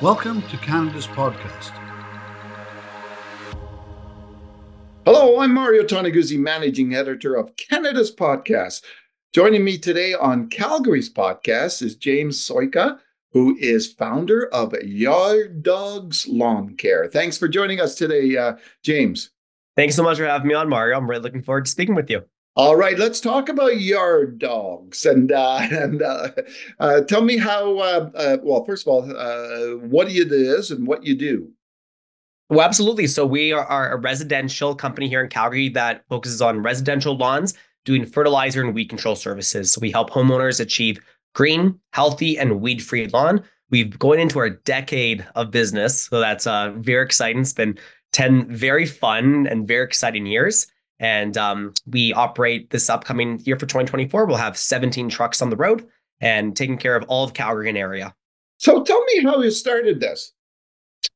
Welcome to Canada's podcast. Hello, I'm Mario Toneguzzi, managing editor of Canada's podcast. Joining me today on Calgary's podcast is James Szojka, who is founder of Yard Dawgs Lawn Care. Thanks for joining us today, uh, James. Thanks so much for having me on, Mario. I'm really looking forward to speaking with you. All right, let's talk about yard dawgs and uh, and uh, uh, tell me how. Uh, uh, well, first of all, uh, what it is and what you do. Well, absolutely. So we are, are, a residential company here in Calgary that focuses on residential lawns, doing fertilizer and weed control services. So we help homeowners achieve green, healthy, and weed-free lawn. We've going into our decade of business, so that's very exciting. It's been ten very fun and very exciting years. And um, we operate this upcoming year for 2024. We'll have 17 trucks on the road and taking care of all of Calgary and area. So tell me how you started this.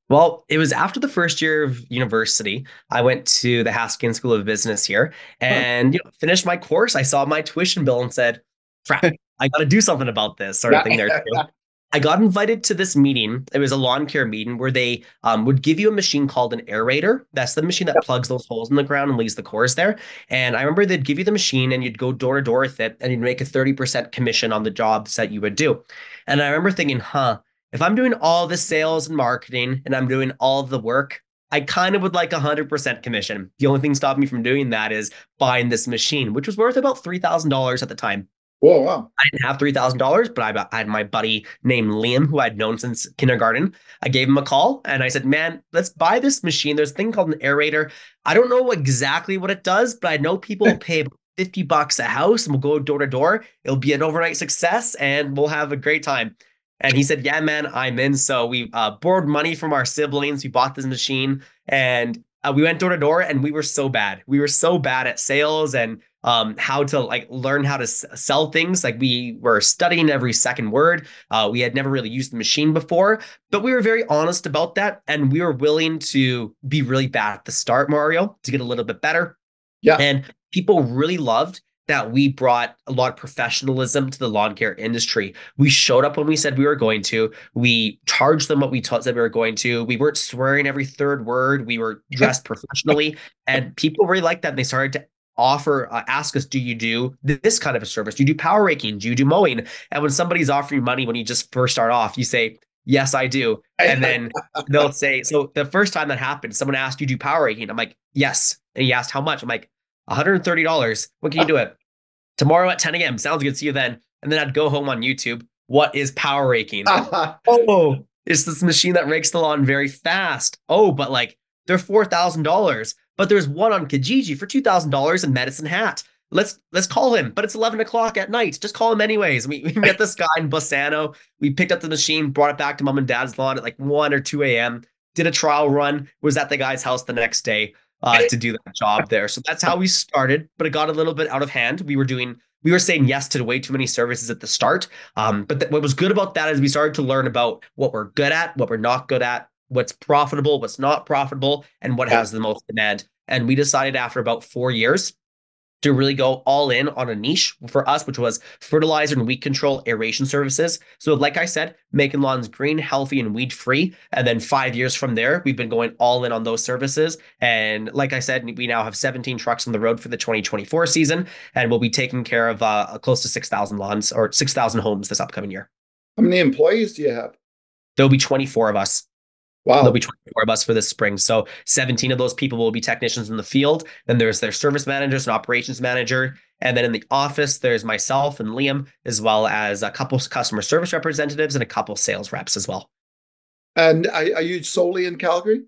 Well, it was after the first year of university. I went to the Haskayne School of Business here and huh. you know, finished my course. I saw my tuition bill and said, crap, I got to do something about this sort of thing there too. I got invited to this meeting. It was a lawn care meeting where they um, would give you a machine called an aerator. That's the machine that plugs those holes in the ground and leaves the cores there. And I remember they'd give you the machine and you'd go door to door with it and you'd make a 30% commission on the jobs that you would do. And I remember thinking, huh, if I'm doing all the sales and marketing and I'm doing all the work, I kind of would like 100% commission. The only thing stopping me from doing that is buying this machine, which was worth about $3,000 at the time. Whoa, wow. I didn't have $3,000, but I, I had my buddy named Liam, who I'd known since kindergarten. I gave him a call and I said, man, let's buy this machine. There's a thing called an aerator. I don't know exactly what it does, but I know people pay 50 bucks a house and we'll go door to door. It'll be an overnight success and we'll have a great time. And he said, yeah, man, I'm in. So we uh, borrowed money from our siblings. We bought this machine and uh, we went door to door and we were so bad. We were so bad at sales and um, how to like learn how to s- sell things. Like we were studying every second word. Uh, we had never really used the machine before, but we were very honest about that, and we were willing to be really bad at the start, Mario, to get a little bit better. Yeah, and people really loved that we brought a lot of professionalism to the lawn care industry. We showed up when we said we were going to. We charged them what we taught said we were going to. We weren't swearing every third word. We were dressed professionally, and people really liked that. And They started to offer uh, ask us do you do this kind of a service? Do you do power raking? Do you do mowing? And when somebody's offering you money when you just first start off you say yes i do. And then they'll say so the first time that happened someone asked you do power raking? I'm like yes. And he asked how much? I'm like $130 when can you do it? Tomorrow at 10 a.m sounds good. See you then. And then i'd go home on youtube. What is power raking? Oh it's this machine that rakes the lawn very fast. Oh but like they're $4000 but there's one on Kijiji for $2,000 in Medicine Hat. Let's let's call him, but it's 11 o'clock at night. Just call him anyways. We, we met this guy in Bassano. We picked up the machine, brought it back to mom and dad's lawn at like 1 or 2 a.m. Did a trial run, was at the guy's house the next day uh, to do that job there. So that's how we started, but it got a little bit out of hand. We were doing we were saying yes to way too many services at the start. Um, but th- what was good about that is we started to learn about what we're good at, what we're not good at, what's profitable, what's not profitable, and what has the most demand. And we decided after about four years to really go all in on a niche for us, which was fertilizer and weed control aeration services. So, like I said, making lawns green, healthy, and weed free. And then five years from there, we've been going all in on those services. And like I said, we now have 17 trucks on the road for the 2024 season, and we'll be taking care of uh, close to 6,000 lawns or 6,000 homes this upcoming year. How many employees do you have? There'll be 24 of us. Wow. There'll be 24 of us for this spring. So 17 of those people will be technicians in the field. Then there's their service managers and operations manager. And then in the office, there's myself and Liam, as well as a couple customer service representatives and a couple sales reps as well. And are, are you solely in Calgary?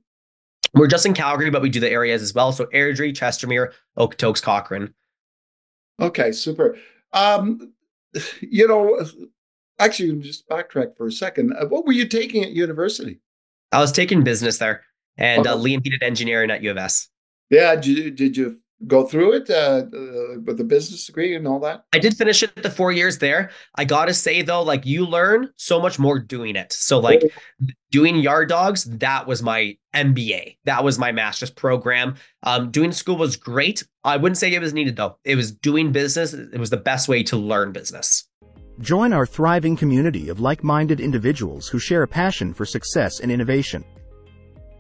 We're just in Calgary, but we do the areas as well. So Airdrie, Chestermere, Okotoks, Cochrane. Okay, super. Um, you know, actually, just backtrack for a second. Uh, what were you taking at university? I was taking business there, and uh, Liam did engineering at U of S. Yeah, did you, did you go through it uh, uh, with the business degree and all that? I did finish it the four years there. I gotta say though, like you learn so much more doing it. So like doing yard dawgs, that was my MBA. That was my master's program. Um, doing school was great. I wouldn't say it was needed though. It was doing business. It was the best way to learn business. Join our thriving community of like-minded individuals who share a passion for success and innovation.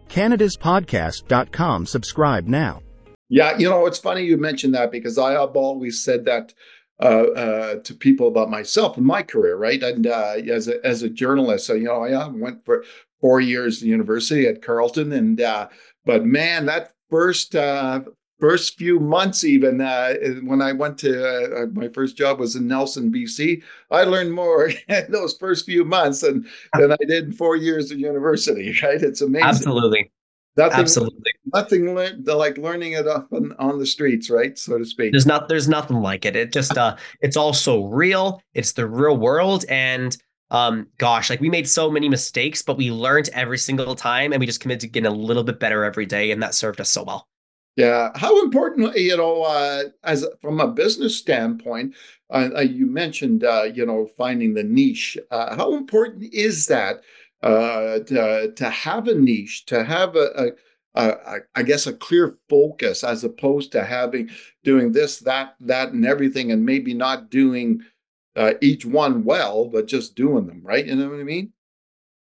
CanadasPodcast.com. Subscribe now. Yeah, you know, it's funny you mentioned that because I have always said that uh, uh, to people about myself and my career, right? And uh, as a as a journalist, so you know, I went for four years at university at Carleton, and uh, but man, that first uh, first few months, even uh, when I went to my first job was in Nelson, BC, I learned more in those first few months than than I did in four years of university. Right? It's amazing. Absolutely. Nothing, Absolutely. Nothing like learning it up on, on the streets, right? So to speak. There's not there's nothing like it. It just uh it's all so real. It's the real world. And um gosh, like we made so many mistakes, but we learned every single time and we just committed to getting a little bit better every day. And that served us so well. Yeah. How important, you know, uh, as from a business standpoint, uh, uh you mentioned, uh, you know, finding the niche. Uh, how important is that uh, to, to have a niche, to have a, a, a, I guess, a clear focus as opposed to having doing this, that, that, and everything, and maybe not doing each one well, but just doing them right. You know what I mean?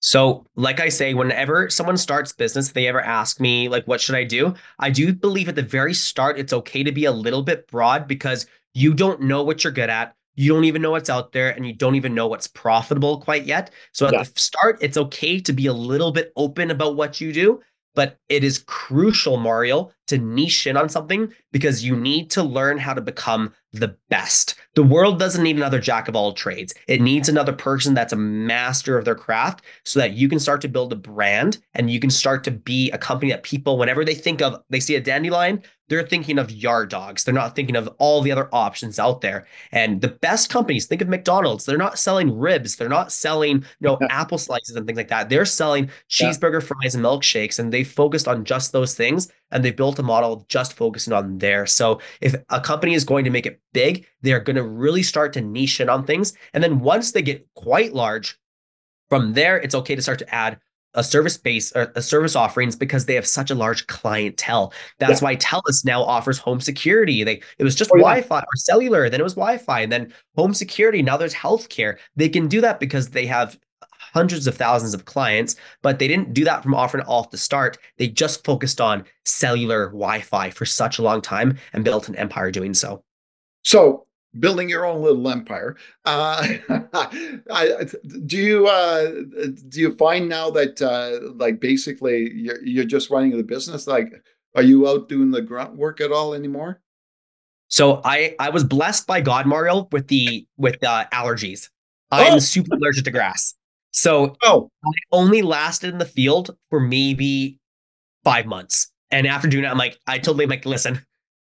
So, like I say, whenever someone starts business, if they ever ask me, like, what should I do? I do believe at the very start, it's okay to be a little bit broad because you don't know what you're good at you don't even know what's out there and you don't even know what's profitable quite yet. So at yeah. the start, it's okay to be a little bit open about what you do, but it is crucial, Mario, to niche in on something because you need to learn how to become the best. The world doesn't need another jack of all trades. It needs another person that's a master of their craft so that you can start to build a brand and you can start to be a company that people, whenever they think of, they see a dandelion, they're thinking of yard dawgs. They're not thinking of all the other options out there. And the best companies, think of McDonald's, they're not selling ribs, they're not selling, you know, apple slices and things like that. They're selling cheeseburger yeah. fries and milkshakes and they focused on just those things and they built a model just focusing on there. So if a company is going to make it big, they're going to really start to niche in on things. And then once they get quite large, from there, it's okay to start to add a service base or a service offerings because they have such a large clientele. That's yeah. why TELUS now offers home security. They it was just oh, Wi-Fi or cellular, then it was Wi-Fi, and then home security. Now there's healthcare. They can do that because they have hundreds of thousands of clients, but they didn't do that from offering off the start. They just focused on cellular Wi-Fi for such a long time and built an empire doing so. So building your own little empire. Uh, I, do you uh, do you find now that uh, like basically you're you're just running the business? Like, are you out doing the grunt work at all anymore? So I I was blessed by God, Mario, with the with uh, allergies. I'm oh. super allergic to grass. So oh. I only lasted in the field for maybe five months. And after doing that, I'm like, I told like, listen,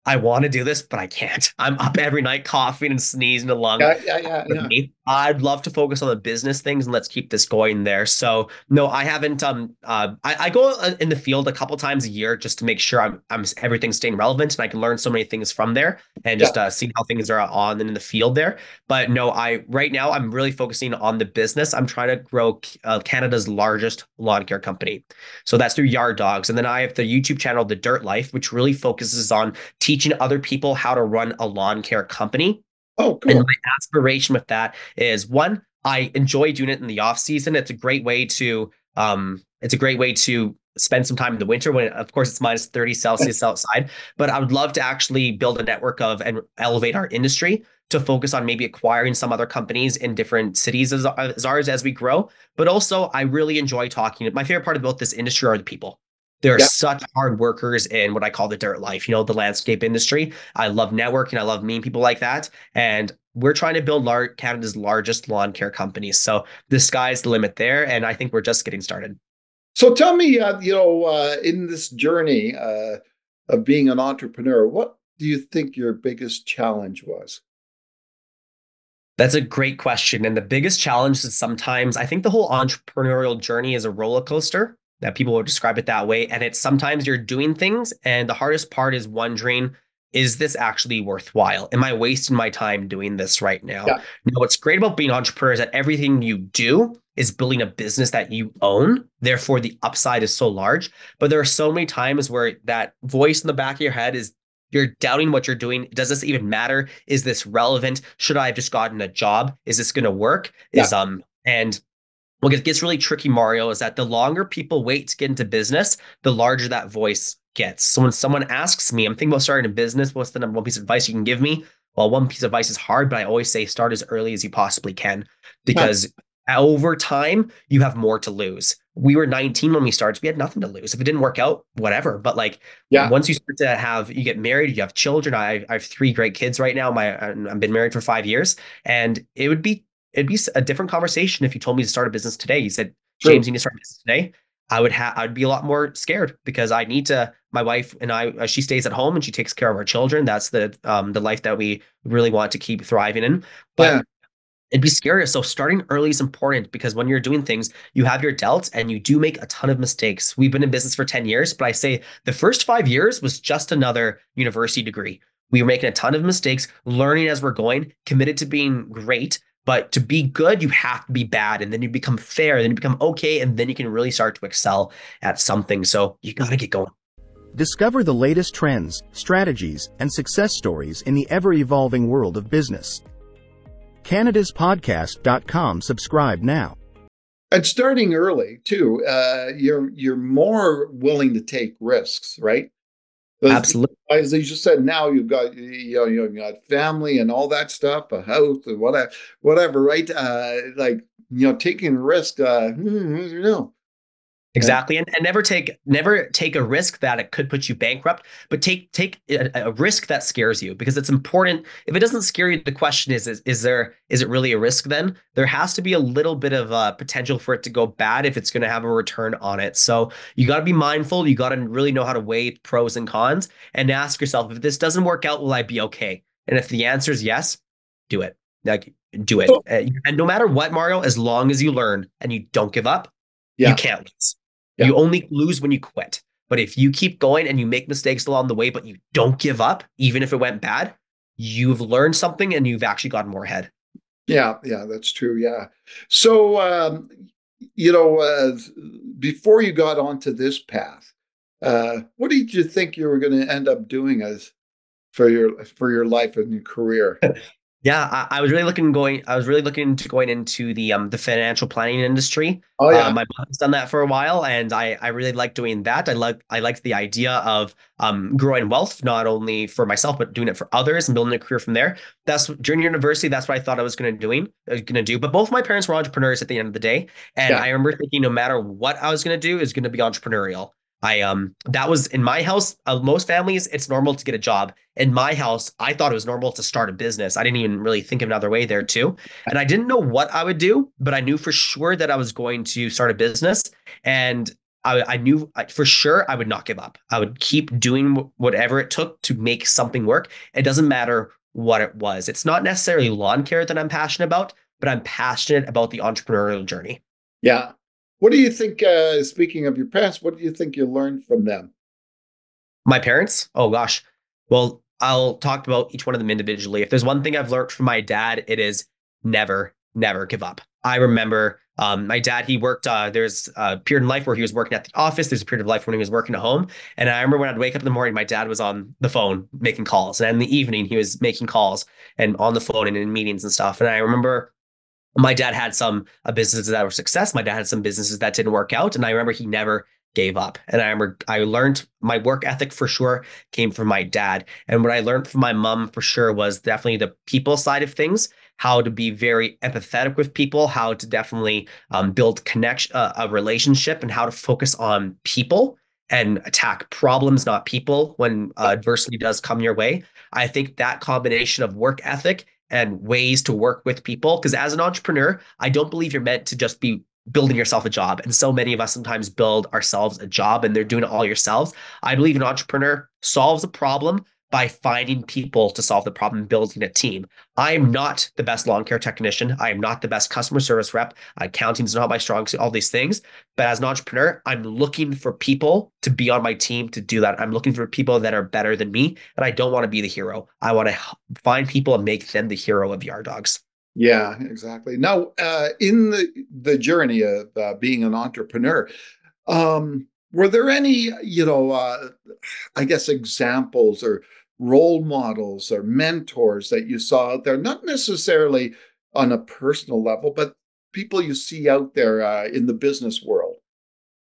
I want to do this, but I can't. I'm up every night coughing and sneezing along. Yeah, yeah, yeah, yeah. I'd love to focus on the business things and let's keep this going there. So no, I haven't. Um, uh, I, I go uh, in the field a couple times a year just to make sure I'm, I'm everything's staying relevant and I can learn so many things from there and just yeah. uh, see how things are on and in the field there. But no, I right now I'm really focusing on the business. I'm trying to grow uh, Canada's largest lawn care company. So that's through Yard Dawgs, and then I have the YouTube channel The Dirt Life, which really focuses on teaching other people how to run a lawn care company. Oh, cool. And my aspiration with that is one, I enjoy doing it in the off season. It's a great way to um it's a great way to spend some time in the winter when of course it's minus 30 Celsius outside. But I would love to actually build a network of and elevate our industry to focus on maybe acquiring some other companies in different cities as, as ours as we grow. But also I really enjoy talking. My favorite part about this industry are the people. There are yep. such hard workers in what I call the dirt life, you know, the landscape industry. I love networking. I love meeting people like that. And we're trying to build lar- Canada's largest lawn care company. So the sky's the limit there. And I think we're just getting started. So tell me, uh, you know, uh, in this journey uh, of being an entrepreneur, what do you think your biggest challenge was? That's a great question. And the biggest challenge is sometimes I think the whole entrepreneurial journey is a roller coaster that people would describe it that way. And it's sometimes you're doing things, and the hardest part is wondering, is this actually worthwhile? Am I wasting my time doing this right now? Yeah. Now, what's great about being an entrepreneur is that everything you do is building a business that you own. Therefore, the upside is so large. But there are so many times where that voice in the back of your head is You're doubting what you're doing. Does this even matter? Is this relevant? Should I have just gotten a job? Is this going to work? Yeah. Is um and what gets really tricky, Mario, is that the longer people wait to get into business, the larger that voice gets. So when someone asks me, I'm thinking about starting a business, what's the number one piece of advice you can give me? Well, one piece of advice is hard, but I always say start as early as you possibly can because over time you have more to lose. We were 19 when we started. So we had nothing to lose. If it didn't work out, whatever. But like, Yeah. once you start to have, you get married, you have children. I, I have three great kids right now. My I've been married for five years, and it would be it'd be a different conversation if you told me to start a business today. You said, True. James, you need to start a business today. I would have, I'd be a lot more scared because I need to. My wife and I, uh, she stays at home and she takes care of our children. That's the um the life that we really want to keep thriving in. But Yeah. it'd be scary. So starting early is important because when you're doing things, you have your delts and you do make a ton of mistakes. We've been in business for 10 years, but I say the first five years was just another university degree. We were making a ton of mistakes, learning as we're going, committed to being great. But to be good, you have to be bad. And then you become fair, then you become okay, and then you can really start to excel at something. So you got to get going. Discover the latest trends, strategies, and success stories in the ever-evolving world of business. CanadasPodcast.com subscribe now. And starting early too, uh, you're you're more willing to take risks, right? Absolutely. As you just said, now you've got you know you've got family and all that stuff, a house and whatever, whatever, right? Uh, like you know, taking risk. Uh, hmm, know. Exactly. And, and never take never take a risk that it could put you bankrupt, but take take a, a risk that scares you because it's important. If it doesn't scare you, the question is, is is there is it really a risk then? There has to be a little bit of uh, potential for it to go bad if it's going to have a return on it. So you got to be mindful. You got to really know how to weigh pros and cons and ask yourself if this doesn't work out, will I be okay? And if the answer is yes, do it. Like do it. Uh, and no matter what, Mario, as long as you learn and you don't give up, Yeah. you can't lose. Yeah. You only lose when you quit. But if you keep going and you make mistakes along the way, but you don't give up, even if it went bad, you've learned something and you've actually gotten more ahead. Yeah, yeah, that's true. Yeah. So, um, you know, uh, before you got onto this path, uh, what did you think you were going to end up doing as for your for your life and your career? Yeah, I, I was really looking going. I was really looking to going into the um the financial planning industry. Oh yeah, Uh, my mom's done that for a while, and I I really like doing that. I like I liked the idea of um growing wealth not only for myself but doing it for others and building a career from there. That's during university. That's what I thought I was going to doing going to do. But both my parents were entrepreneurs at the end of the day, and Yeah. I remember thinking no matter what I was going to do is going to be entrepreneurial. I um that was in my house. Uh, most families, it's normal to get a job. In my house, I thought it was normal to start a business. I didn't even really think of another way there too. And I didn't know what I would do, but I knew for sure that I was going to start a business. And I, I knew for sure I would not give up. I would keep doing whatever it took to make something work. It doesn't matter what it was. It's not necessarily lawn care that I'm passionate about, but I'm passionate about the entrepreneurial journey. yeah. What do you think? Uh, speaking of your parents, what do you think you learned from them? My parents, oh gosh. Well, I'll talk about each one of them individually. If there's one thing I've learned from my dad, it is never, never give up. I remember um, my dad, he worked, uh, there's a period in life where he was working at the office. There's a period of life when he was working at home. And I remember when I'd wake up in the morning, my dad was on the phone making calls. And in the evening, he was making calls and on the phone and in meetings and stuff. And I remember my dad had some uh, businesses that were success. My dad had some businesses that didn't work out. And I remember he never gave up. And I remember I learned my work ethic for sure came from my dad. And what I learned from my mom for sure was definitely the people side of things, how to be very empathetic with people, how to definitely um, build connection, uh, a relationship, and how to focus on people and attack problems, not people, when uh, adversity does come your way. I think that combination of work ethic and ways to work with people, because as an entrepreneur, I don't believe you're meant to just be building yourself a job. And so many of us sometimes build ourselves a job and they're doing it all yourselves. I believe an entrepreneur solves a problem by finding people to solve the problem, building a team. I am not the best lawn care technician. I am not the best customer service rep. Accounting is not my strong suit, all these things. But as an entrepreneur, I'm looking for people to be on my team to do that. I'm looking for people that are better than me. And I don't want to be the hero. I want to find people and make them the hero of Yard Dawgs. Yeah, exactly. Now, uh, in the the journey of uh, being an entrepreneur, um, were there any, you know, uh, I guess examples or role models or mentors that you saw out there, not necessarily on a personal level, but people you see out there uh, in the business world?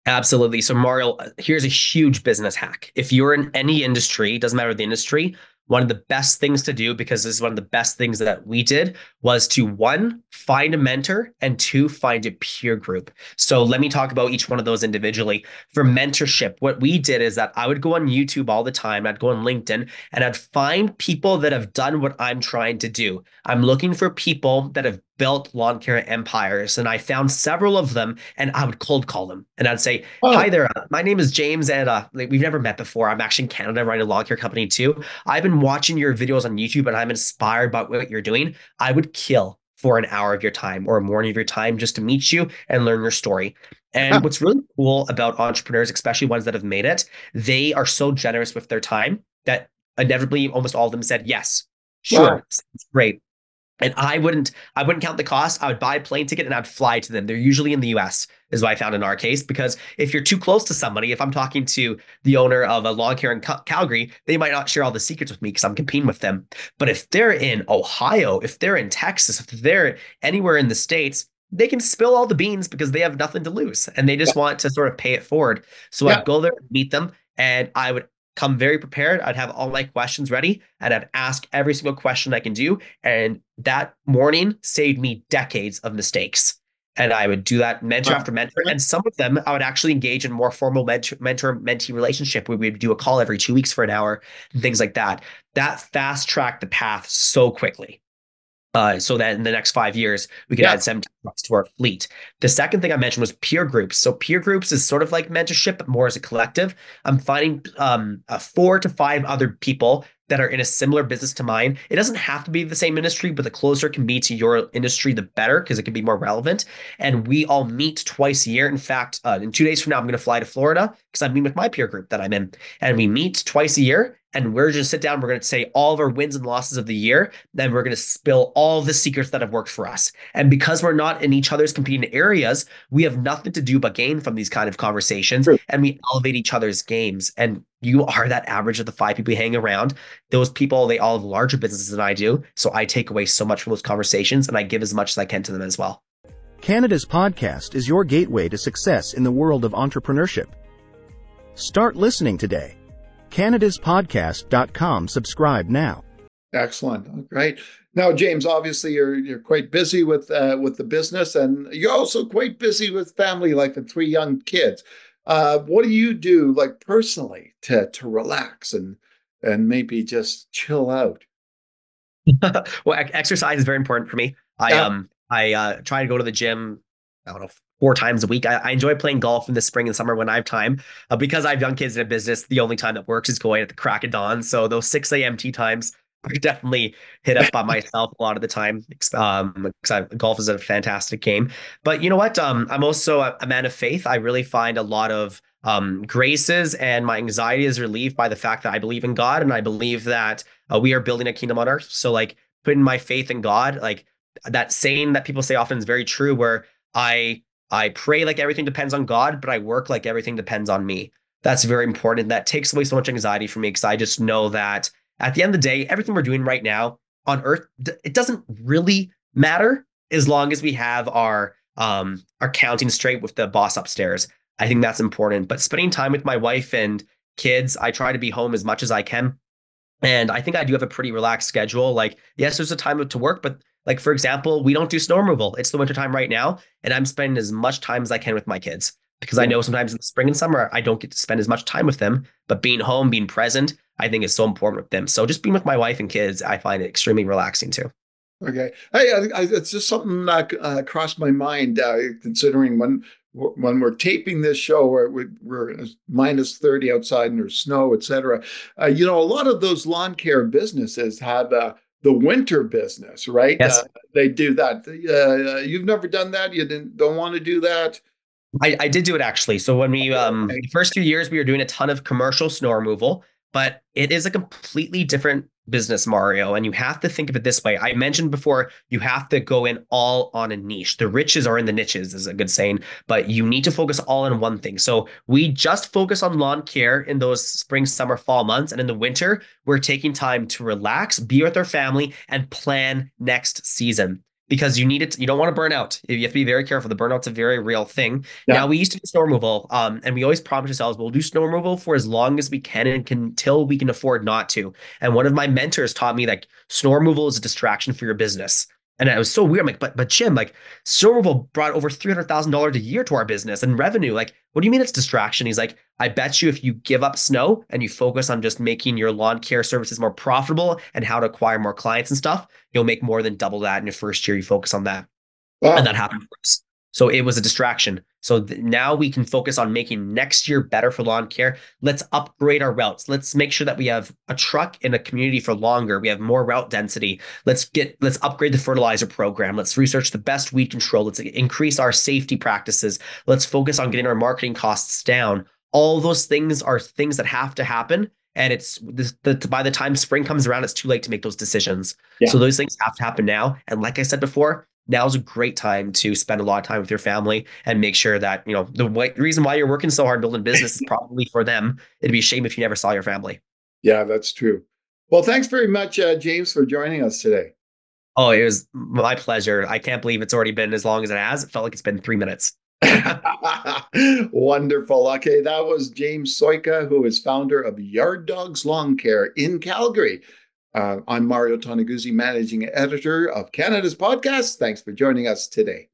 Absolutely. So, Mario, here's a huge business hack. If you're in any industry, doesn't matter the industry, one of the best things to do because this is one of the best things that we did was to one find a mentor and two find a peer group. So let me talk about each one of those individually. For mentorship what we did is that i would go on youtube all the time i'd go on linkedin and i'd find people that have done what i'm trying to do. I'm looking for people that have built lawn care empires. And I found several of them and I would cold call them and I'd say, oh. Hi there, uh, my name is James and uh, we've never met before. I'm actually in Canada running a lawn care company too. I've been watching your videos on YouTube and I'm inspired by what you're doing. I would kill for an hour of your time or a morning of your time just to meet you and learn your story. And what's really cool about entrepreneurs, especially ones that have made it, they are so generous with their time that inevitably almost all of them said, Yes, sure, wow. great. And I wouldn't, I wouldn't count the cost. I would buy a plane ticket and I'd fly to them. They're usually in the US, is what I found in our case. Because if you're too close to somebody, if I'm talking to the owner of a lawn care in Calgary, they might not share all the secrets with me because I'm competing with them. But if they're in Ohio, if they're in Texas, if they're anywhere in the States, they can spill all the beans because they have nothing to lose and they just yeah. want to sort of pay it forward. So yeah. I'd go there, meet them, and I would come very prepared. I'd have all my questions ready and I'd ask every single question I can do. And that morning saved me decades of mistakes. And I would do that mentor after mentor. And some of them I would actually engage in more formal mentor mentee relationship where we'd do a call every two weeks for an hour and things like that. That fast tracked the path so quickly. Uh, so that in the next five years we could yeah. add 17 trucks to our fleet. The second thing I mentioned was peer groups. So peer groups is sort of like mentorship, but more as a collective. I'm finding um, uh, four to five other people that are in a similar business to mine. It doesn't have to be the same industry, but the closer it can be to your industry, the better, because it can be more relevant. And we all meet twice a year. In fact, uh, in two days from now, I'm going to fly to Florida because I'm meeting with my peer group that I'm in, and we meet twice a year and we're just to sit down. We're going to say all of our wins and losses of the year. Then we're going to spill all the secrets that have worked for us. And because we're not in each other's competing areas, we have nothing to do but gain from these kind of conversations True. and we elevate each other's games. And you are that average of the five people you hang around. Those people, they all have larger businesses than I do. So I take away so much from those conversations and I give as much as I can to them as well. Canada's podcast is your gateway to success in the world of entrepreneurship. Start listening today canadaspodcast.com. Subscribe now. Excellent. Great. Now, James, obviously you're you're quite busy with uh, with the business, and you're also quite busy with family life and three young kids. Uh, what do you do, like personally, to to relax and and maybe just chill out? well, exercise is very important for me. I yeah. um I uh, try to go to the gym. I don't know four times a week. I, I, enjoy playing golf in the spring and summer when I have time. Uh, because I have young kids in a business, the only time that works is going at the crack of dawn. So those 6 a.m. tee times are definitely hit up by myself a lot of the time. Um, because golf is a fantastic game. But you know what? Um, I'm also a, a man of faith. I really find a lot of um, graces and my anxiety is relieved by the fact that I believe in God and I believe that uh, we are building a kingdom on earth. So like putting my faith in God, like that saying that people say often is very true where I I pray like everything depends on God, but I work like everything depends on me. That's very important. That takes away so much anxiety for me because I just know that at the end of the day, everything we're doing right now on earth, it doesn't really matter as long as we have our um our counting straight with the boss upstairs. I think that's important. But spending time with my wife and kids, I try to be home as much as I can. And I think I do have a pretty relaxed schedule. Like, yes, there's a time to work, but like, for example, we don't do snow removal. It's the wintertime right now, and I'm spending as much time as I can with my kids because I know sometimes in the spring and summer, I don't get to spend as much time with them. But being home, being present, I think is so important with them. So just being with my wife and kids, I find it extremely relaxing too. Okay. Hey, I, I, it's just something that uh, crossed my mind uh, considering when when we're taping this show, where we're minus 30 outside and there's snow, et cetera. Uh, you know, a lot of those lawn care businesses have uh, the winter business, right? Yes. Uh, they do that. Uh, you've never done that. You didn't don't want to do that. I, I did do it actually. So when we um the first few years we were doing a ton of commercial snow removal, but it is a completely different business, Mario. And you have to think of it this way. I mentioned before, you have to go in all on a niche. The riches are in the niches, is a good saying, but you need to focus all on one thing. So we just focus on lawn care in those spring, summer, fall months. And in the winter, we're taking time to relax, be with our family, and plan next season because you need it. You don't want to burn out. You have to be very careful. The burnout's a very real thing. Yeah. Now we used to do snow removal, um, and we always promise ourselves we'll do snow removal for as long as we can and can until we can afford not to. And one of my mentors taught me that snow removal is a distraction for your business. And it was so weird. I'm like, but but Jim, like snow removal brought over three hundred thousand dollars a year to our business and revenue. Like, what do you mean it's distraction? He's like, I bet you if you give up snow and you focus on just making your lawn care services more profitable and how to acquire more clients and stuff, you'll make more than double that in your first year. You focus on that, wow. and that happened for us. So it was a distraction. So th- now we can focus on making next year better for lawn care. Let's upgrade our routes. Let's make sure that we have a truck in a community for longer. We have more route density. Let's get let's upgrade the fertilizer program. Let's research the best weed control. Let's increase our safety practices. Let's focus on getting our marketing costs down. All those things are things that have to happen and it's the, the, by the time spring comes around it's too late to make those decisions yeah. so those things have to happen now and like i said before now's a great time to spend a lot of time with your family and make sure that you know the way, reason why you're working so hard building business is probably for them. It'd be a shame if you never saw your family. Yeah that's true. Well thanks very much uh, james for joining us today. Oh it was my pleasure. I can't believe it's already been as long as it has. It felt like it's been three minutes. Wonderful. Okay, that was James Szojka, who is founder of Yard Dawgs Lawn Care in Calgary. Uh, I'm Mario Toneguzzi, managing editor of Canada's podcast. Thanks for joining us today.